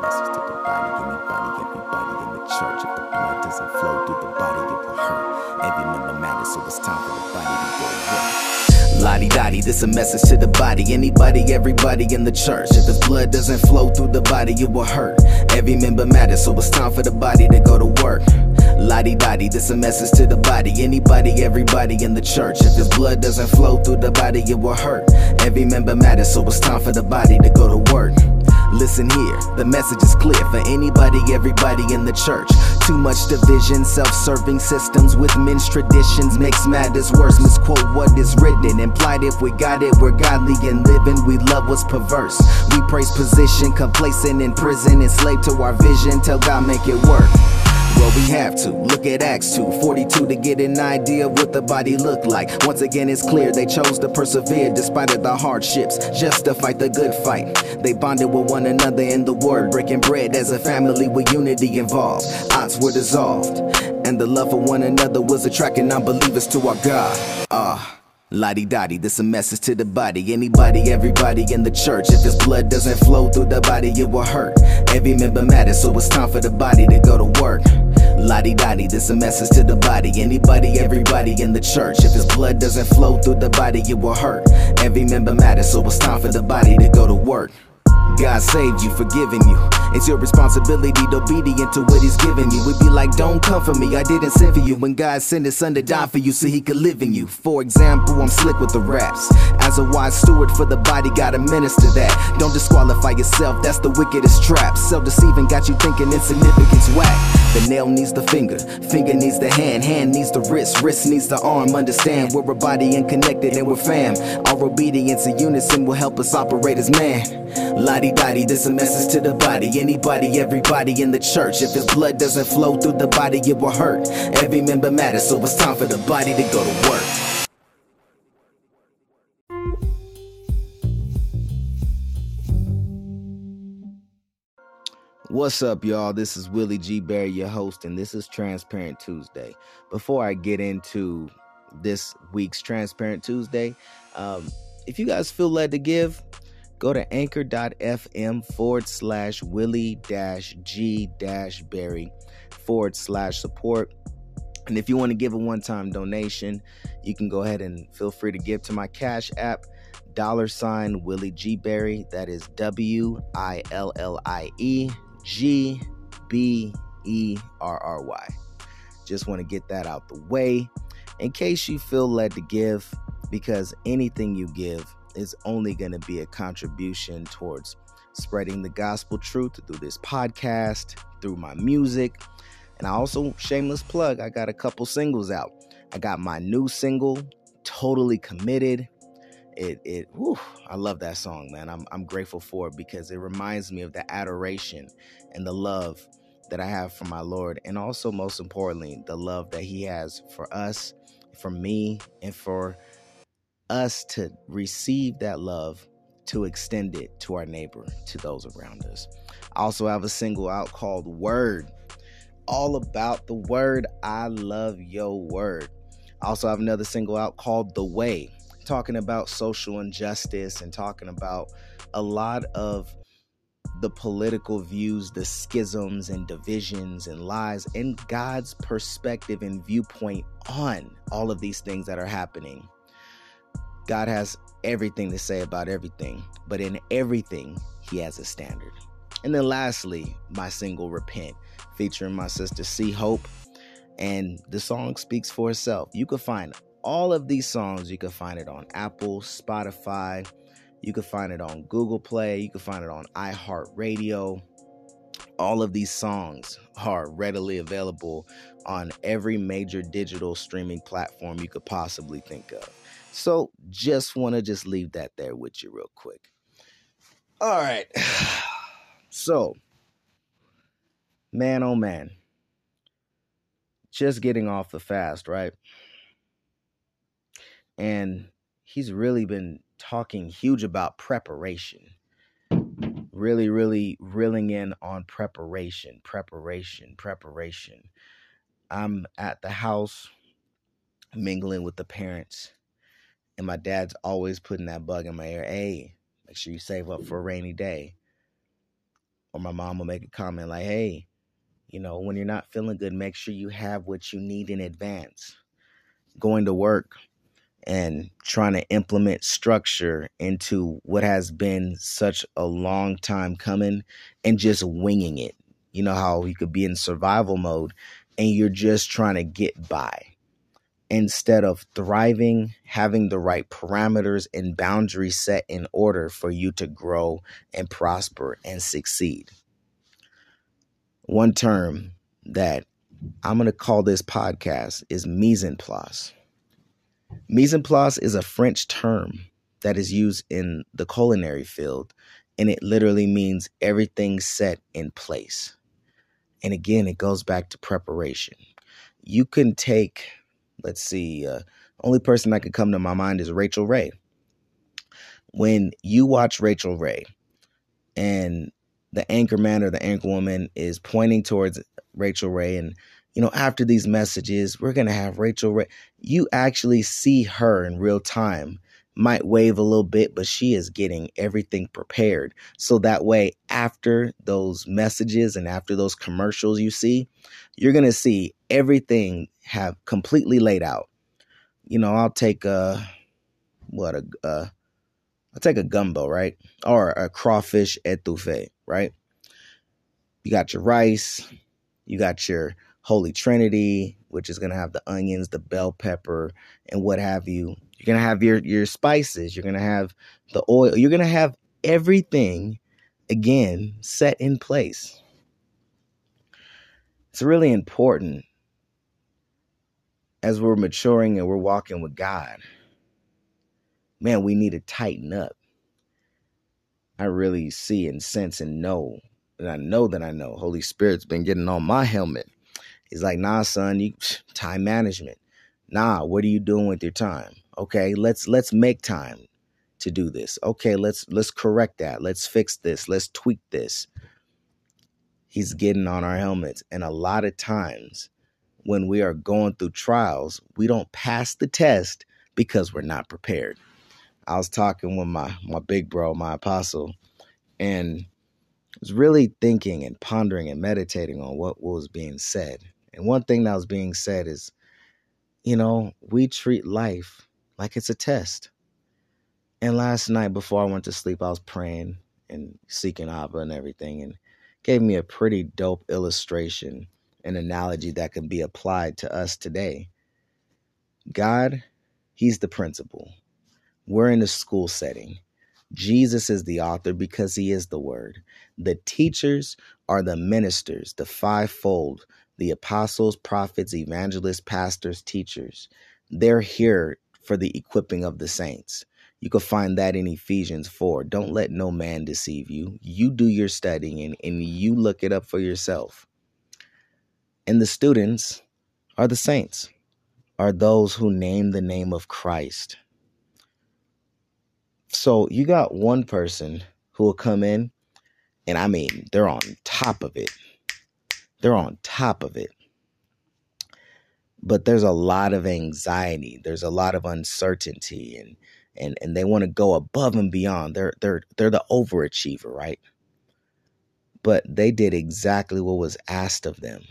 message to the body, everybody in the church. If the blood doesn't flow through the body, it will hurt. Every member matters, so it's time for the body to go. Lottie Dottie, this a message to the body. Anybody, everybody in the church. If the blood doesn't flow through the body, it will hurt. Every member matters, so it's time for the body to go to work. Lottie Dottie, this a message to the body. Anybody, everybody in the church. If the blood doesn't flow through the body, it will hurt. Every member matters, so it's time for the body to go to work. Listen here, the message is clear for anybody, everybody in the church. Too much division, self serving systems with men's traditions makes matters worse. Misquote what is written, implied if we got it, we're godly and living. We love what's perverse. We praise position, complacent in prison, enslaved to our vision. Tell God make it work. Well, we have to look at Acts 2 42 to get an idea of what the body looked like. Once again, it's clear they chose to persevere despite of the hardships, just to fight the good fight. They bonded with one another in the word, breaking bread as a family with unity involved. Odds were dissolved, and the love for one another was attracting non believers to our God. Ah. Lottie Dottie, this a message to the body. Anybody, everybody in the church. If this blood doesn't flow through the body, it will hurt. Every member matters, so it's time for the body to go to work. Lottie Dottie, this a message to the body. Anybody, everybody in the church. If this blood doesn't flow through the body, it will hurt. Every member matters, so it's time for the body to go to work. God saved you, forgiving you. It's your responsibility to obedient to what He's giving you. It'd be like, don't come for me, I didn't send for you. When God sent His Son to die for you so He could live in you. For example, I'm slick with the raps. As a wise steward for the body, gotta minister that. Don't disqualify yourself, that's the wickedest trap. Self deceiving got you thinking insignificance whack. The nail needs the finger, finger needs the hand, hand needs the wrist, wrist needs the arm. Understand we're a body and connected and we're fam. Our obedience in unison will help us operate as man. Lottie Dottie, this a message to the body. Anybody, everybody in the church. If his blood doesn't flow through the body, it will hurt. Every member matters, so it's time for the body to go to work. What's up, y'all? This is Willie G. Berry, your host, and this is Transparent Tuesday. Before I get into this week's Transparent Tuesday, um, if you guys feel led to give, go to anchor.fm forward slash willie dash g dash berry forward slash support. And if you want to give a one time donation, you can go ahead and feel free to give to my Cash App, dollar sign Willie G Berry. That is W I L L I E G B E R R Y. Just want to get that out the way in case you feel led to give, because anything you give is only going to be a contribution towards spreading the gospel truth through this podcast, through my music. And I also, shameless plug, I got a couple singles out. I got my new single, Totally Committed. It, it, whew, I love that song, man. I'm, I'm grateful for it because it reminds me of the adoration and the love that I have for my Lord. And also, most importantly, the love that He has for us, for me, and for us to receive that love to extend it to our neighbor, to those around us. I also have a single out called Word, all about the word. I love your word. I also have another single out called The Way, talking about social injustice and talking about a lot of the political views, the schisms and divisions and lies, and God's perspective and viewpoint on all of these things that are happening God has everything to say about everything, but in everything, He has a standard. And then lastly, my single Repent, featuring my sister C Hope. And the song speaks for itself. You can find all of these songs, you can find it on Apple, Spotify, you can find it on Google Play, you can find it on iHeartRadio. All of these songs are readily available on every major digital streaming platform you could possibly think of. So just want to just leave that there with you real quick. All right. So, man, oh man. Just getting off the fast, right? And he's really been talking huge about preparation. Really, really reeling in on preparation, preparation, preparation. I'm at the house mingling with the parents and my dad's always putting that bug in my ear. Hey, make sure you save up for a rainy day. or my mom will make a comment like, hey, you know, when you're not feeling good, make sure you have what you need in advance. Going to work and trying to implement structure into what has been such a long time coming and just winging it. You know how you could be in survival mode and you're just trying to get by instead of thriving, having the right parameters and boundaries set in order for you to grow and prosper and succeed. One term that I'm going to call this podcast is mise en place. Mise en place is a French term that is used in the culinary field, and it literally means everything set in place. And again, it goes back to preparation. You can take let's see, uh, only person that could come to my mind is Rachael Ray. When you watch Rachael Ray and the anchor man or the anchor woman is pointing towards Rachael Ray and you know after these messages we're to have Rachael Ray you actually see her in real time might wave a little bit but she is getting everything prepared so that way after those messages and after those commercials you see you're going to see everything have completely laid out. You know, I'll take a what a uh, I'll take a gumbo, right? Or a crawfish etouffee, right? You got your rice, you got your Holy Trinity, which is gonna have the onions, the bell pepper, and what have you. You're gonna have your your spices. You're gonna have the oil. You're gonna have everything again set in place. It's really important as we're maturing and we're walking with God, man, we need to tighten up. I really see and sense and know, and I know that I know Holy Spirit's been getting on my helmet. He's like, nah, son, you time management. Nah, what are you doing with your time? Okay, let's let's make time to do this. Okay, let's let's correct that. Let's fix this. Let's tweak this. He's getting on our helmets. And a lot of times when we are going through trials, we don't pass the test because we're not prepared. I was talking with my my big bro, my apostle, and was really thinking and pondering and meditating on what was being said. And one thing that was being said is, you know, we treat life like it's a test. And last night before I went to sleep, I was praying and seeking Abba and everything, and gave me a pretty dope illustration an analogy that can be applied to us today. God, He's the principal. We're in a school setting. Jesus is the author because He is the Word. The teachers are the ministers, the fivefold, the apostles, prophets, evangelists, pastors, teachers. They're here for the equipping of the saints. You can find that in Ephesians 4. Don't let no man deceive you. You do your studying and, and you look it up for yourself. And the students are the saints, are those who name the name of Christ. So you got one person who will come in, and I mean, they're on top of it. They're on top of it. But there's a lot of anxiety. There's a lot of uncertainty and and and they want to go above and beyond. They're they're they're the overachiever, right? But they did exactly what was asked of them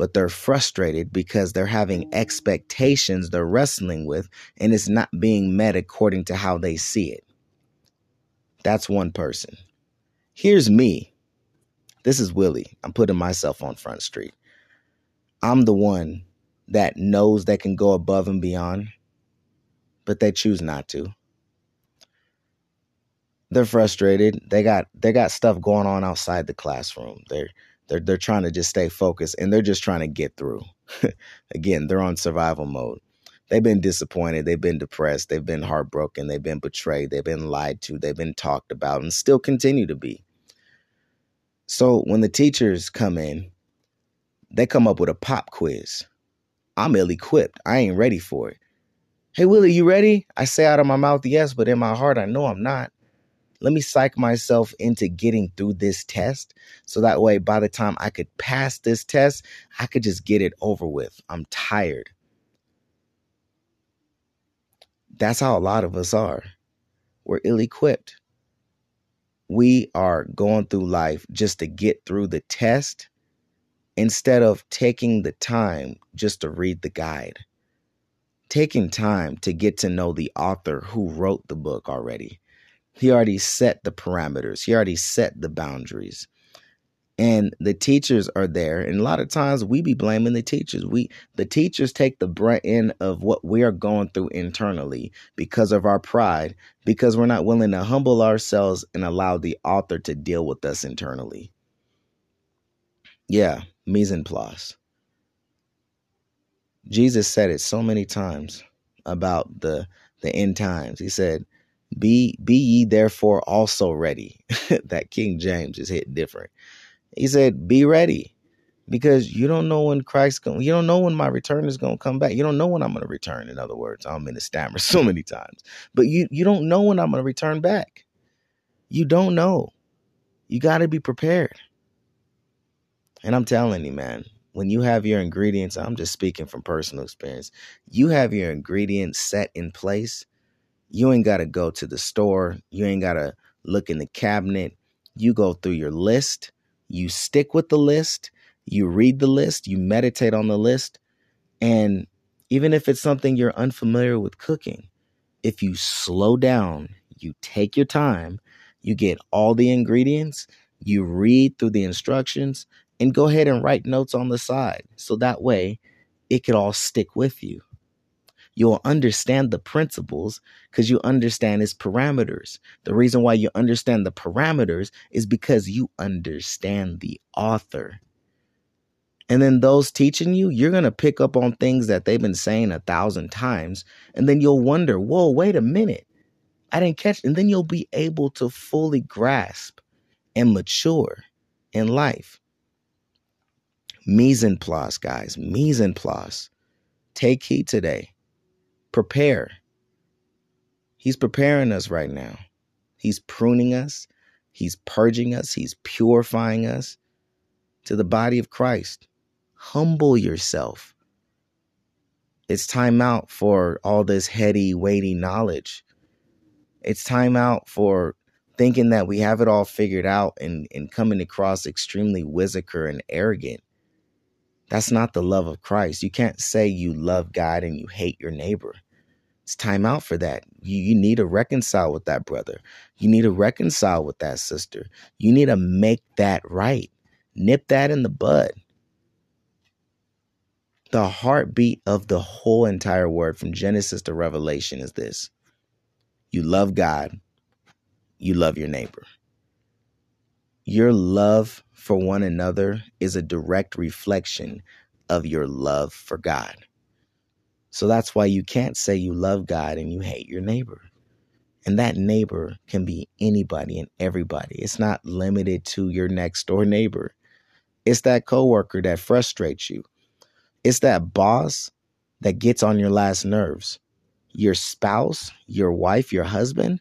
but they're frustrated because they're having expectations they're wrestling with and it's not being met according to how they see it. That's one person. Here's me. This is Willie. I'm putting myself on Front Street. I'm the one that knows they can go above and beyond, but they choose not to. They're frustrated. They got they got stuff going on outside the classroom. They're they're they're trying to just stay focused and they're just trying to get through. Again, they're on survival mode. They've been disappointed, they've been depressed, they've been heartbroken, they've been betrayed, they've been lied to, they've been talked about and still continue to be. So when the teachers come in, they come up with a pop quiz. I'm ill equipped. I ain't ready for it. Hey, Willie, you ready? I say out of my mouth, yes, but in my heart, I know I'm not let me psych myself into getting through this test so that way by the time I could pass this test, I could just get it over with. I'm tired. That's how a lot of us are. We're ill equipped. we are going through life just to get through the test instead of taking the time just to read the guide. Taking time to get to know the author who wrote the book already. He already set the parameters, he already set the boundaries. And the teachers are there. And a lot of times we be blaming the teachers. We the teachers take the brunt end of what we are going through internally because of our pride because we're not willing to humble ourselves and allow the author to deal with us internally. Yeah mise en place jesus said it so many times about the the end times he said be be ye therefore also ready that king james is hit different he said, "Be ready." Because you don't know when Christ going you don't know when my return is gonna come back. You don't know when I'm gonna return. In other words, I'm in the stammer so many times. But you you don't know when I'm gonna return back. You don't know. You gotta be prepared. And I'm telling you, man, when you have your ingredients, I'm just speaking from personal experience. You have your ingredients set in place. You ain't gotta go to the store. You ain't gotta look in the cabinet. You go through your list you stick with the list, you read the list, you meditate on the list, and even if it's something you're unfamiliar with cooking, if you slow down, you take your time, you get all the ingredients, you read through the instructions, and go ahead and write notes on the side. So that way it could all stick with you you'll understand the principles because you understand its parameters. The reason why you understand the parameters is because you understand the author. And then those teaching you, you're going to pick up on things that they've been saying a thousand times. And then you'll wonder, whoa, wait a minute. I didn't catch. And then you'll be able to fully grasp and mature in life. Mise en place, guys. Mise en place. Take heed today prepare. He's preparing us right now. He's pruning us, He's purging us, He's purifying us to the body of Christ. Humble yourself. It's time out for all this heady, weighty knowledge. It's time out for thinking that we have it all figured out and, and coming across extremely whizzical and arrogant. That's not the love of Christ. You can't say you love God and you hate your neighbor. It's time out for that. You, you need to reconcile with that brother. You need to reconcile with that sister. You need to make that right. Nip that in the bud. The heartbeat of the whole entire word from Genesis to Revelation is this you love God, you love your neighbor. Your love for one another is a direct reflection of your love for God. So that's why you can't say you love God and you hate your neighbor. And that neighbor can be anybody and everybody. It's not limited to your next door neighbor. It's that coworker that frustrates you. It's that boss that gets on your last nerves. Your spouse, your wife, your husband.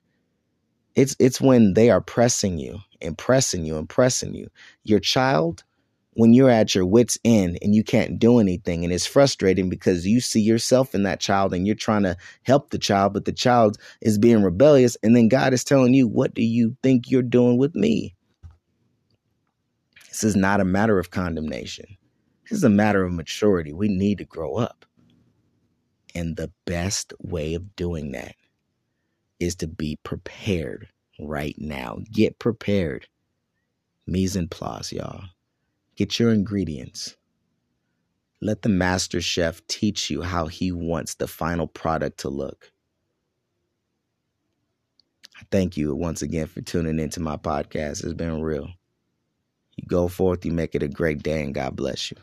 It's it's when they are pressing you, impressing you, impressing you. Your child, when you're at your wits end and you can't do anything and it's frustrating because you see yourself in that child and you're trying to help the child but the child is being rebellious and then God is telling you what do you think you're doing with me? This is not a matter of condemnation. This is a matter of maturity. We need to grow up. And the best way of doing that is to be prepared right now get prepared mise en place y'all Get your ingredients. Let the master chef teach you how he wants the final product to look. Thank you once again for tuning into my podcast. It's been real. You go forth, you make it a great day, and God bless you.